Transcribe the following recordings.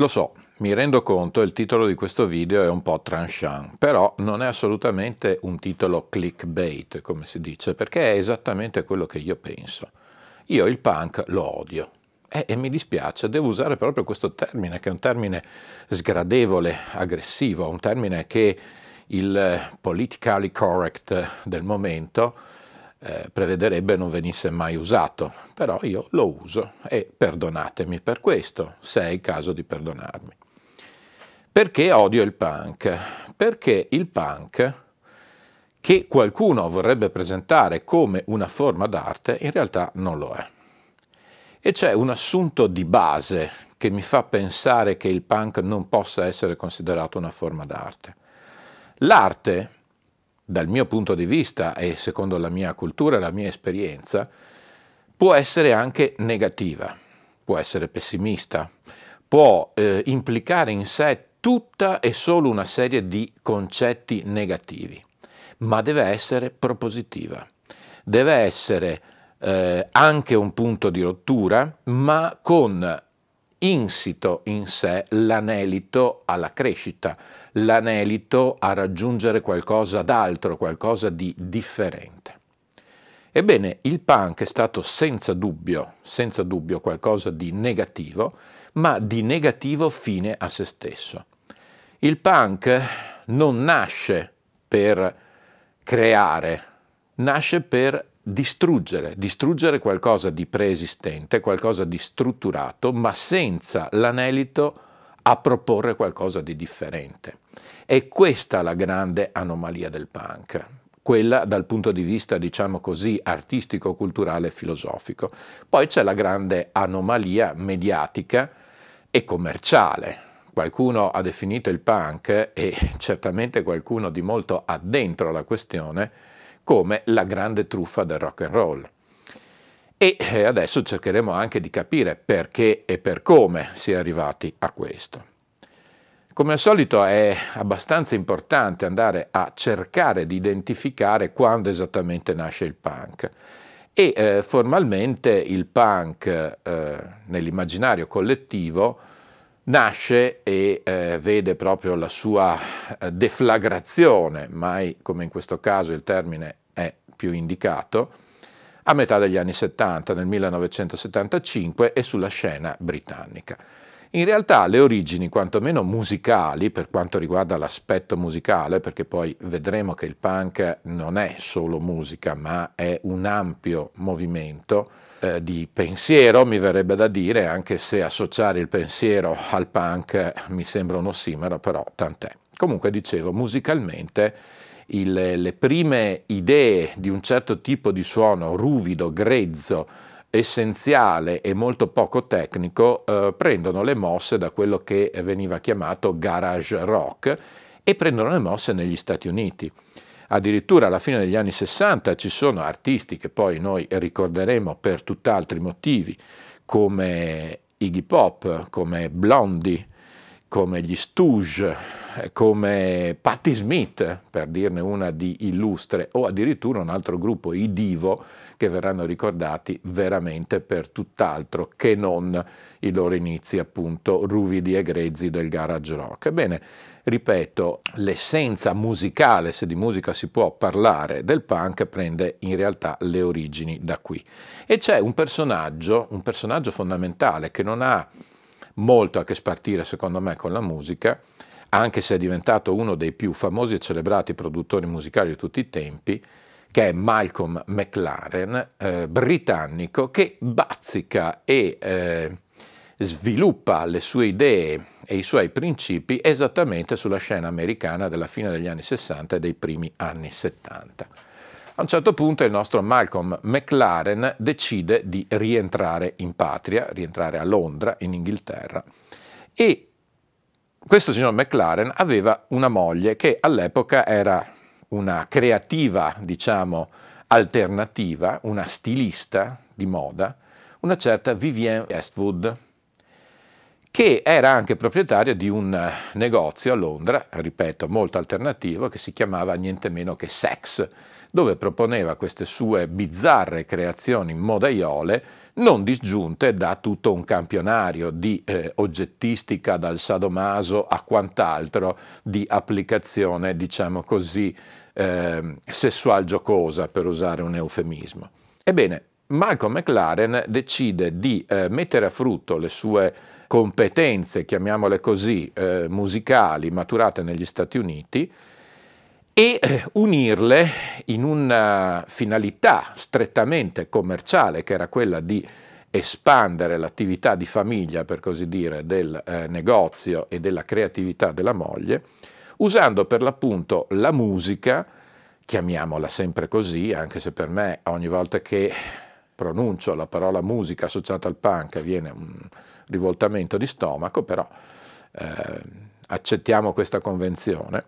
Lo so, mi rendo conto, il titolo di questo video è un po' tranchant, però non è assolutamente un titolo clickbait, come si dice, perché è esattamente quello che io penso. Io il punk lo odio. Eh, e mi dispiace, devo usare proprio questo termine, che è un termine sgradevole, aggressivo, un termine che il politically correct del momento eh, prevederebbe non venisse mai usato, però io lo uso e perdonatemi per questo, se è il caso di perdonarmi. Perché odio il punk? Perché il punk, che qualcuno vorrebbe presentare come una forma d'arte, in realtà non lo è. E c'è un assunto di base che mi fa pensare che il punk non possa essere considerato una forma d'arte. L'arte dal mio punto di vista e secondo la mia cultura la mia esperienza, può essere anche negativa, può essere pessimista, può eh, implicare in sé tutta e solo una serie di concetti negativi, ma deve essere propositiva, deve essere eh, anche un punto di rottura, ma con insito in sé l'anelito alla crescita, l'anelito a raggiungere qualcosa d'altro, qualcosa di differente. Ebbene, il punk è stato senza dubbio, senza dubbio qualcosa di negativo, ma di negativo fine a se stesso. Il punk non nasce per creare, nasce per distruggere, distruggere qualcosa di preesistente, qualcosa di strutturato, ma senza l'anelito a proporre qualcosa di differente. È questa la grande anomalia del punk, quella dal punto di vista, diciamo così, artistico, culturale e filosofico. Poi c'è la grande anomalia mediatica e commerciale. Qualcuno ha definito il punk, e certamente qualcuno di molto addentro alla questione, come la grande truffa del rock and roll. E eh, adesso cercheremo anche di capire perché e per come si è arrivati a questo. Come al solito è abbastanza importante andare a cercare di identificare quando esattamente nasce il punk. E eh, formalmente il punk eh, nell'immaginario collettivo nasce e eh, vede proprio la sua eh, deflagrazione, mai come in questo caso il termine è più indicato, a metà degli anni 70, nel 1975, e sulla scena britannica. In realtà le origini, quantomeno musicali, per quanto riguarda l'aspetto musicale, perché poi vedremo che il punk non è solo musica, ma è un ampio movimento, eh, di pensiero, mi verrebbe da dire, anche se associare il pensiero al punk mi sembra un ossimero, però tant'è. Comunque dicevo, musicalmente il, le prime idee di un certo tipo di suono ruvido, grezzo, essenziale e molto poco tecnico eh, prendono le mosse da quello che veniva chiamato garage rock e prendono le mosse negli Stati Uniti. Addirittura alla fine degli anni 60 ci sono artisti che poi noi ricorderemo per tutt'altri motivi, come Iggy Pop, come Blondie, come gli Stooge, come Patti Smith, per dirne una di illustre, o addirittura un altro gruppo, i Divo, che verranno ricordati veramente per tutt'altro che non i loro inizi appunto ruvidi e grezzi del garage rock. Ebbene, ripeto, l'essenza musicale, se di musica si può parlare, del punk prende in realtà le origini da qui. E c'è un personaggio, un personaggio fondamentale che non ha molto a che spartire secondo me con la musica, anche se è diventato uno dei più famosi e celebrati produttori musicali di tutti i tempi, che è Malcolm McLaren, eh, britannico, che bazzica e eh, sviluppa le sue idee e i suoi principi esattamente sulla scena americana della fine degli anni 60 e dei primi anni 70. A un certo punto il nostro Malcolm McLaren decide di rientrare in patria, rientrare a Londra, in Inghilterra, e questo signor McLaren aveva una moglie che all'epoca era una creativa, diciamo, alternativa, una stilista di moda, una certa Vivienne Westwood, che era anche proprietaria di un negozio a Londra, ripeto, molto alternativo, che si chiamava niente meno che Sex, dove proponeva queste sue bizzarre creazioni modaiole non disgiunte da tutto un campionario di eh, oggettistica dal sadomaso a quant'altro di applicazione, diciamo così, eh, sessual giocosa, per usare un eufemismo. Ebbene, Malcolm McLaren decide di eh, mettere a frutto le sue competenze, chiamiamole così, eh, musicali maturate negli Stati Uniti e eh, unirle in una finalità strettamente commerciale che era quella di espandere l'attività di famiglia, per così dire, del eh, negozio e della creatività della moglie, usando per l'appunto la musica, chiamiamola sempre così, anche se per me ogni volta che pronuncio la parola musica associata al punk viene un rivoltamento di stomaco, però eh, accettiamo questa convenzione,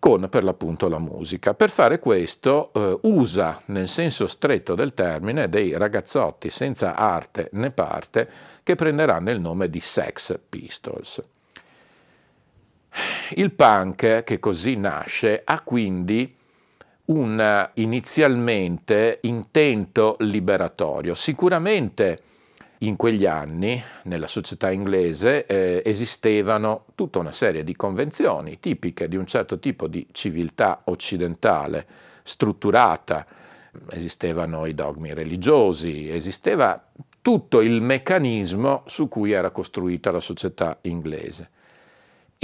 con per l'appunto la musica. Per fare questo eh, usa nel senso stretto del termine dei ragazzotti senza arte né parte che prenderanno il nome di Sex Pistols. Il punk che così nasce ha quindi un inizialmente intento liberatorio. Sicuramente in quegli anni nella società inglese eh, esistevano tutta una serie di convenzioni tipiche di un certo tipo di civiltà occidentale strutturata, esistevano i dogmi religiosi, esisteva tutto il meccanismo su cui era costruita la società inglese.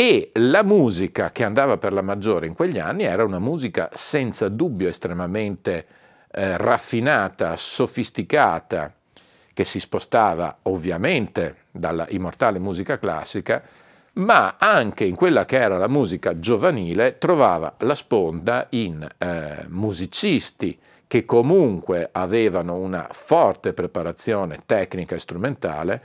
E la musica che andava per la maggiore in quegli anni era una musica senza dubbio estremamente eh, raffinata, sofisticata, che si spostava ovviamente dalla immortale musica classica, ma anche in quella che era la musica giovanile trovava la sponda in eh, musicisti che comunque avevano una forte preparazione tecnica e strumentale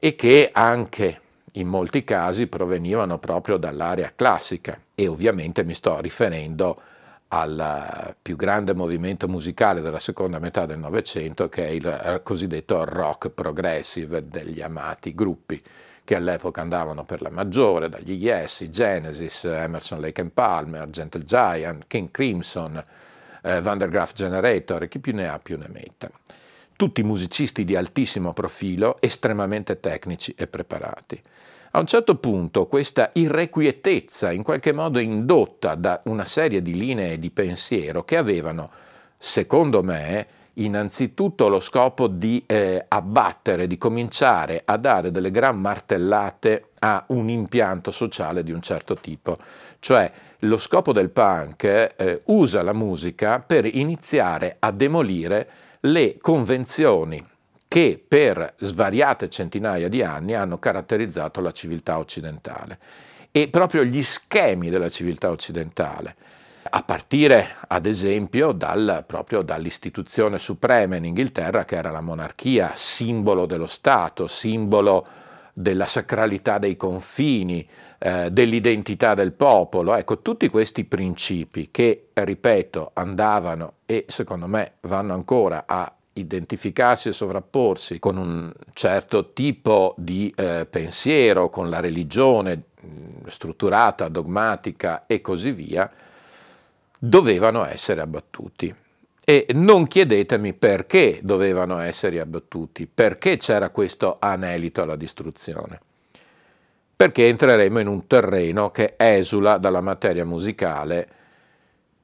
e che anche in molti casi provenivano proprio dall'area classica e ovviamente mi sto riferendo al più grande movimento musicale della seconda metà del Novecento che è il eh, cosiddetto rock progressive degli amati gruppi che all'epoca andavano per la maggiore, dagli Yes, Genesis, Emerson Lake and Palmer, Gentle Giant, King Crimson, eh, Van der Graaf Generator e chi più ne ha più ne metta. Tutti musicisti di altissimo profilo, estremamente tecnici e preparati. A un certo punto questa irrequietezza, in qualche modo indotta da una serie di linee di pensiero che avevano, secondo me, innanzitutto lo scopo di eh, abbattere, di cominciare a dare delle gran martellate a un impianto sociale di un certo tipo. Cioè lo scopo del punk eh, usa la musica per iniziare a demolire le convenzioni che per svariate centinaia di anni hanno caratterizzato la civiltà occidentale. E proprio gli schemi della civiltà occidentale a partire ad esempio dal, proprio dall'istituzione suprema in Inghilterra che era la monarchia, simbolo dello Stato, simbolo della sacralità dei confini, eh, dell'identità del popolo. Ecco, tutti questi principi che, ripeto, andavano e secondo me vanno ancora a identificarsi e sovrapporsi con un certo tipo di eh, pensiero, con la religione mh, strutturata, dogmatica e così via, dovevano essere abbattuti. E non chiedetemi perché dovevano essere abbattuti, perché c'era questo anelito alla distruzione. Perché entreremo in un terreno che esula dalla materia musicale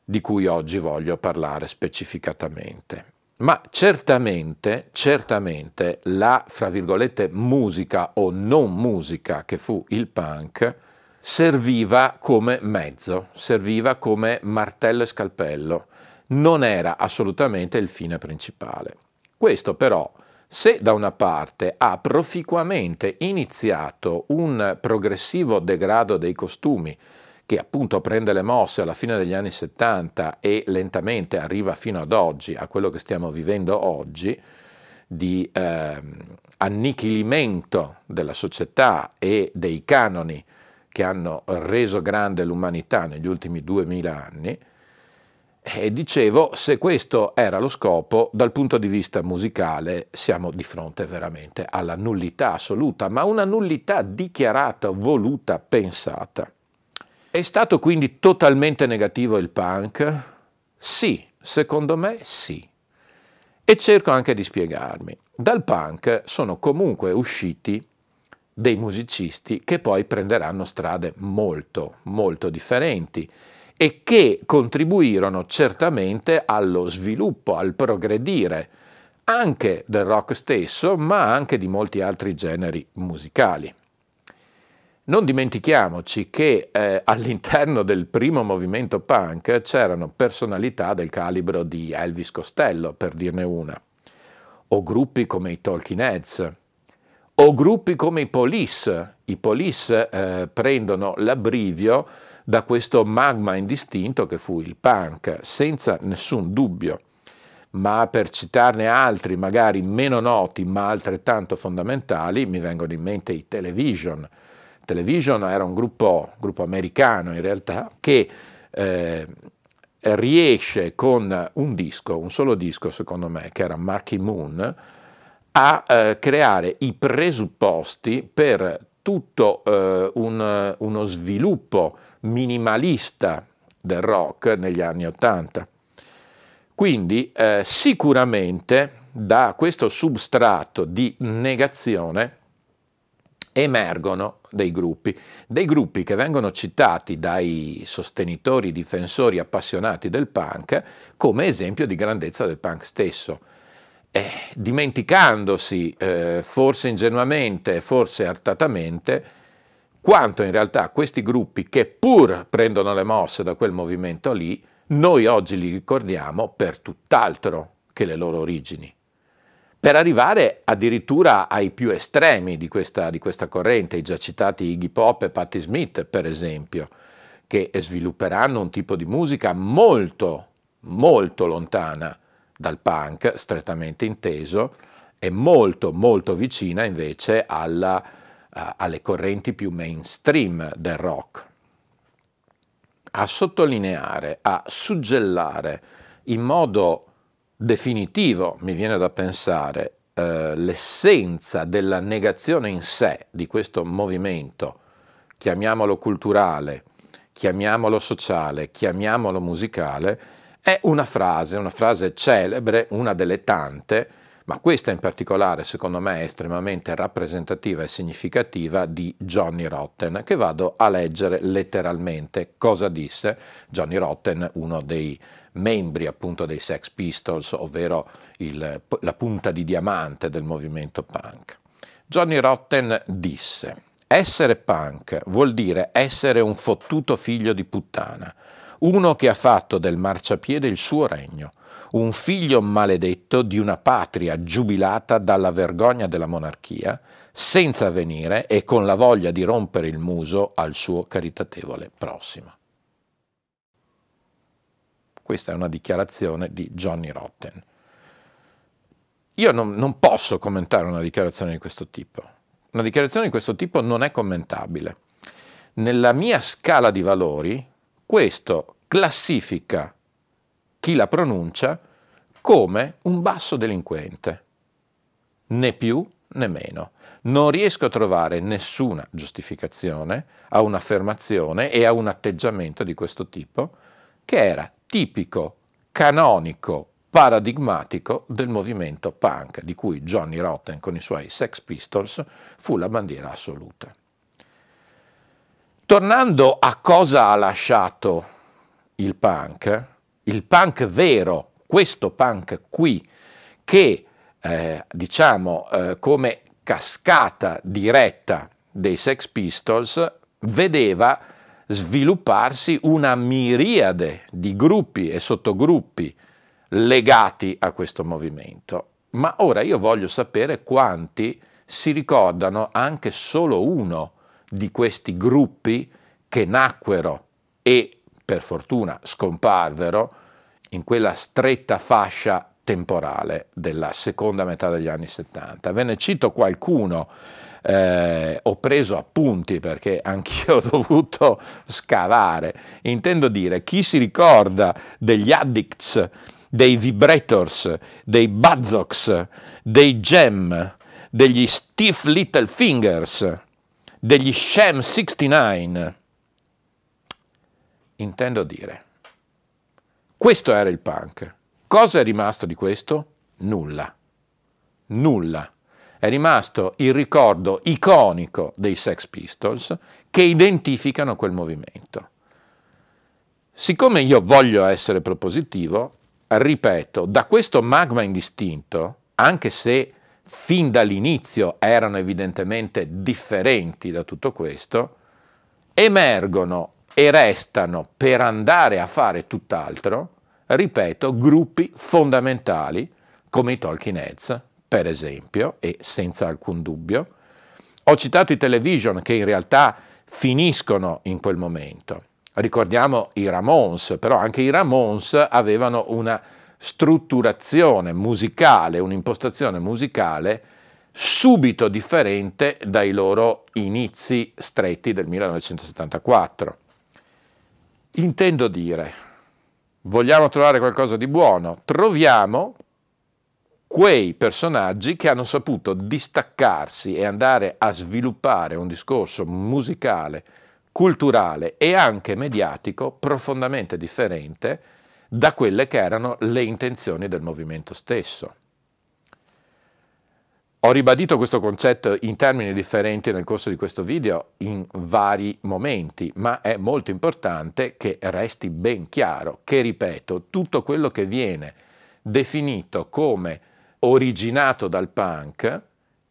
di cui oggi voglio parlare specificatamente. Ma certamente, certamente la, fra virgolette, musica o non musica che fu il punk serviva come mezzo, serviva come martello e scalpello non era assolutamente il fine principale. Questo però, se da una parte ha proficuamente iniziato un progressivo degrado dei costumi, che appunto prende le mosse alla fine degli anni 70 e lentamente arriva fino ad oggi, a quello che stiamo vivendo oggi, di eh, annichilimento della società e dei canoni che hanno reso grande l'umanità negli ultimi duemila anni, e dicevo, se questo era lo scopo, dal punto di vista musicale siamo di fronte veramente alla nullità assoluta, ma una nullità dichiarata, voluta, pensata. È stato quindi totalmente negativo il punk? Sì, secondo me sì. E cerco anche di spiegarmi. Dal punk sono comunque usciti dei musicisti che poi prenderanno strade molto, molto differenti e che contribuirono certamente allo sviluppo, al progredire anche del rock stesso, ma anche di molti altri generi musicali. Non dimentichiamoci che eh, all'interno del primo movimento punk c'erano personalità del calibro di Elvis Costello, per dirne una, o gruppi come i Talking Heads, o gruppi come i Police. I Police eh, prendono l'abbrivio da questo magma indistinto che fu il punk, senza nessun dubbio. Ma per citarne altri, magari meno noti ma altrettanto fondamentali, mi vengono in mente i Television. Television era un gruppo, gruppo americano in realtà, che eh, riesce con un disco, un solo disco secondo me, che era Marky Moon, a eh, creare i presupposti per tutto eh, un, uno sviluppo minimalista del rock negli anni Ottanta. Quindi eh, sicuramente da questo substrato di negazione emergono dei gruppi, dei gruppi che vengono citati dai sostenitori, difensori appassionati del punk come esempio di grandezza del punk stesso. Eh, dimenticandosi, eh, forse ingenuamente, forse artatamente, quanto in realtà questi gruppi che pur prendono le mosse da quel movimento lì, noi oggi li ricordiamo per tutt'altro che le loro origini, per arrivare addirittura ai più estremi di questa, di questa corrente, i già citati Iggy Pop e Patti Smith per esempio, che svilupperanno un tipo di musica molto, molto lontana dal punk, strettamente inteso, e molto, molto vicina invece alla alle correnti più mainstream del rock. A sottolineare, a suggellare in modo definitivo, mi viene da pensare, eh, l'essenza della negazione in sé di questo movimento, chiamiamolo culturale, chiamiamolo sociale, chiamiamolo musicale, è una frase, una frase celebre, una delle tante, ma questa in particolare secondo me è estremamente rappresentativa e significativa di Johnny Rotten, che vado a leggere letteralmente cosa disse Johnny Rotten, uno dei membri appunto dei Sex Pistols, ovvero il, la punta di diamante del movimento punk. Johnny Rotten disse essere punk vuol dire essere un fottuto figlio di puttana, uno che ha fatto del marciapiede il suo regno, un figlio maledetto di una patria giubilata dalla vergogna della monarchia, senza venire e con la voglia di rompere il muso al suo caritatevole prossimo. Questa è una dichiarazione di Johnny Rotten. Io non, non posso commentare una dichiarazione di questo tipo. Una dichiarazione di questo tipo non è commentabile. Nella mia scala di valori, questo classifica chi la pronuncia come un basso delinquente, né più né meno. Non riesco a trovare nessuna giustificazione a un'affermazione e a un atteggiamento di questo tipo che era tipico, canonico, paradigmatico del movimento punk, di cui Johnny Rotten con i suoi Sex Pistols fu la bandiera assoluta. Tornando a cosa ha lasciato il punk, il punk vero, questo punk qui, che eh, diciamo eh, come cascata diretta dei Sex Pistols, vedeva svilupparsi una miriade di gruppi e sottogruppi legati a questo movimento. Ma ora io voglio sapere quanti si ricordano anche solo uno di questi gruppi che nacquero e per fortuna scomparvero in quella stretta fascia temporale della seconda metà degli anni 70. Ve ne cito qualcuno, eh, ho preso appunti perché anch'io ho dovuto scavare. Intendo dire, chi si ricorda degli Addicts, dei Vibrators, dei Buzzocks, dei Gem, degli Stiff Little Fingers, degli Sham 69, intendo dire, questo era il punk. Cosa è rimasto di questo? Nulla. Nulla. È rimasto il ricordo iconico dei Sex Pistols che identificano quel movimento. Siccome io voglio essere propositivo, ripeto, da questo magma indistinto, anche se fin dall'inizio erano evidentemente differenti da tutto questo, emergono e restano per andare a fare tutt'altro, ripeto, gruppi fondamentali come i Talking Heads, per esempio, e senza alcun dubbio. Ho citato i television che in realtà finiscono in quel momento. Ricordiamo i Ramones, però anche i Ramones avevano una strutturazione musicale, un'impostazione musicale subito differente dai loro inizi stretti del 1974. Intendo dire, vogliamo trovare qualcosa di buono, troviamo quei personaggi che hanno saputo distaccarsi e andare a sviluppare un discorso musicale, culturale e anche mediatico profondamente differente da quelle che erano le intenzioni del movimento stesso. Ho ribadito questo concetto in termini differenti nel corso di questo video in vari momenti, ma è molto importante che resti ben chiaro che, ripeto, tutto quello che viene definito come originato dal punk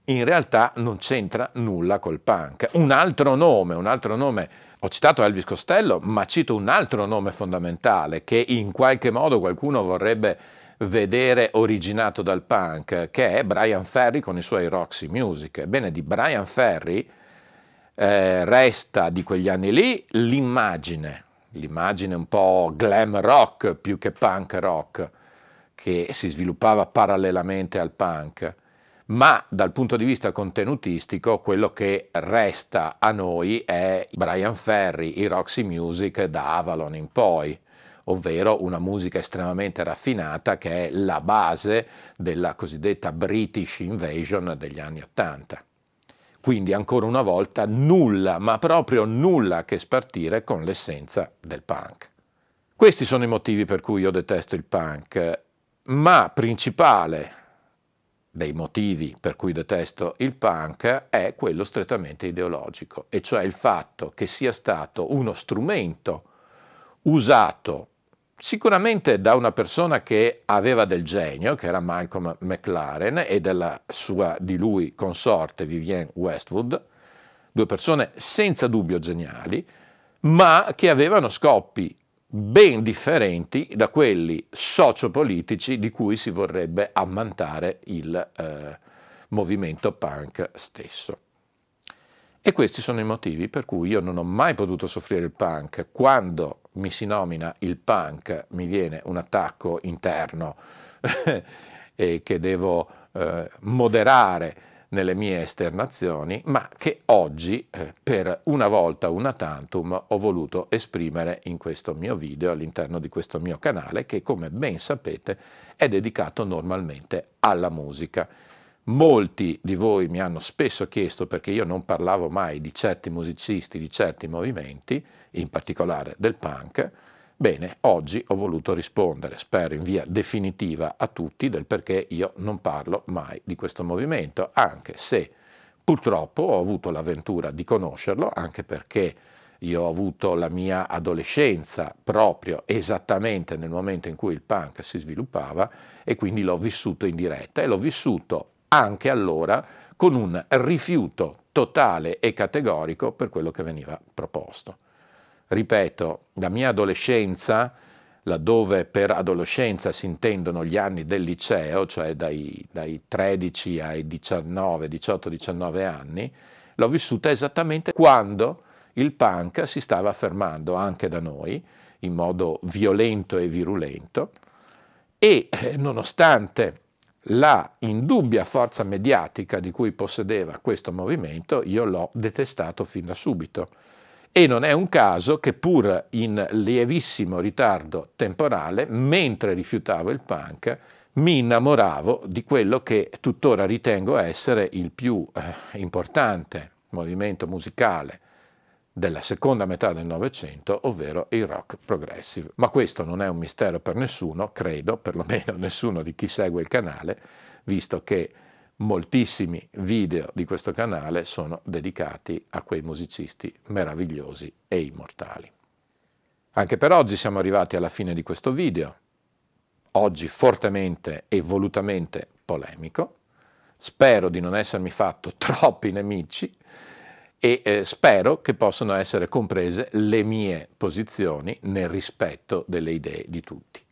in realtà non c'entra nulla col punk. Un altro nome, un altro nome, ho citato Elvis Costello, ma cito un altro nome fondamentale che in qualche modo qualcuno vorrebbe vedere originato dal punk, che è Brian Ferry con i suoi Roxy Music. Ebbene, di Brian Ferry eh, resta di quegli anni lì l'immagine, l'immagine un po' glam rock più che punk rock, che si sviluppava parallelamente al punk. Ma dal punto di vista contenutistico quello che resta a noi è Brian Ferry, i Roxy Music da Avalon in poi ovvero una musica estremamente raffinata che è la base della cosiddetta British Invasion degli anni Ottanta. Quindi ancora una volta nulla, ma proprio nulla a che spartire con l'essenza del punk. Questi sono i motivi per cui io detesto il punk, ma principale dei motivi per cui detesto il punk è quello strettamente ideologico, e cioè il fatto che sia stato uno strumento usato Sicuramente da una persona che aveva del genio, che era Malcolm McLaren, e della sua di lui consorte Vivienne Westwood, due persone senza dubbio geniali, ma che avevano scopi ben differenti da quelli sociopolitici di cui si vorrebbe ammantare il eh, movimento punk stesso. E questi sono i motivi per cui io non ho mai potuto soffrire il punk quando mi si nomina il punk mi viene un attacco interno e che devo eh, moderare nelle mie esternazioni, ma che oggi, eh, per una volta una tantum, ho voluto esprimere in questo mio video all'interno di questo mio canale, che come ben sapete è dedicato normalmente alla musica. Molti di voi mi hanno spesso chiesto perché io non parlavo mai di certi musicisti, di certi movimenti, in particolare del punk, Bene, oggi ho voluto rispondere, spero in via definitiva a tutti, del perché io non parlo mai di questo movimento, anche se purtroppo ho avuto l'avventura di conoscerlo, anche perché io ho avuto la mia adolescenza proprio esattamente nel momento in cui il punk si sviluppava e quindi l'ho vissuto in diretta e l'ho vissuto anche allora con un rifiuto totale e categorico per quello che veniva proposto ripeto, la mia adolescenza, laddove per adolescenza si intendono gli anni del liceo, cioè dai, dai 13 ai 19, 18-19 anni, l'ho vissuta esattamente quando il punk si stava affermando anche da noi in modo violento e virulento. E eh, nonostante la indubbia forza mediatica di cui possedeva questo movimento, io l'ho detestato fin da subito e non è un caso che pur in lievissimo ritardo temporale, mentre rifiutavo il punk, mi innamoravo di quello che tuttora ritengo essere il più eh, importante movimento musicale della seconda metà del Novecento, ovvero il rock progressive. Ma questo non è un mistero per nessuno, credo, perlomeno nessuno di chi segue il canale, visto che moltissimi video di questo canale sono dedicati a quei musicisti meravigliosi e immortali. Anche per oggi siamo arrivati alla fine di questo video, oggi fortemente e volutamente polemico. Spero di non essermi fatto troppi nemici e eh, spero che possano essere comprese le mie posizioni nel rispetto delle idee di tutti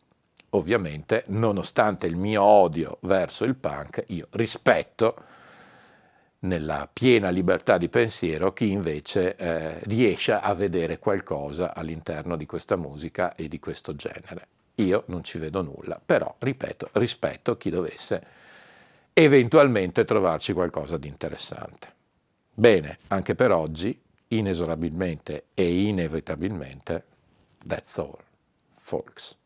ovviamente, nonostante il mio odio verso il punk, io rispetto nella piena libertà di pensiero chi invece eh, riesce a vedere qualcosa all'interno di questa musica e di questo genere. Io non ci vedo nulla, però, ripeto, rispetto chi dovesse eventualmente trovarci qualcosa di interessante. Bene, anche per oggi, inesorabilmente e inevitabilmente, that's all, folks.